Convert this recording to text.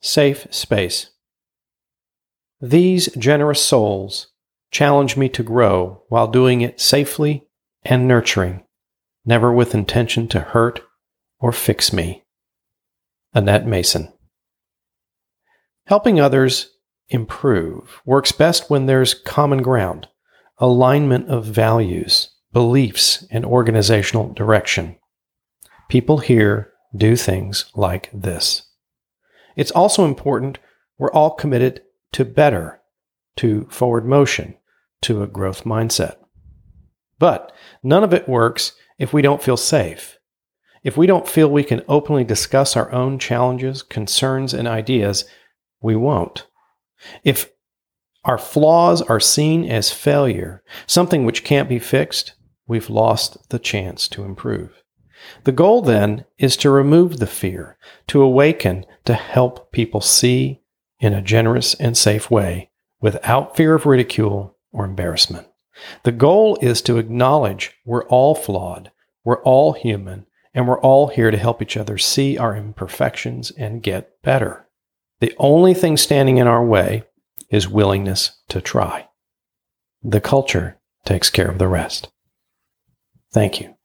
Safe space. These generous souls challenge me to grow while doing it safely and nurturing, never with intention to hurt or fix me. Annette Mason. Helping others improve works best when there's common ground, alignment of values, beliefs, and organizational direction. People here do things like this. It's also important we're all committed to better, to forward motion, to a growth mindset. But none of it works if we don't feel safe. If we don't feel we can openly discuss our own challenges, concerns, and ideas, we won't. If our flaws are seen as failure, something which can't be fixed, we've lost the chance to improve. The goal then is to remove the fear, to awaken, to help people see in a generous and safe way without fear of ridicule or embarrassment. The goal is to acknowledge we're all flawed, we're all human, and we're all here to help each other see our imperfections and get better. The only thing standing in our way is willingness to try. The culture takes care of the rest. Thank you.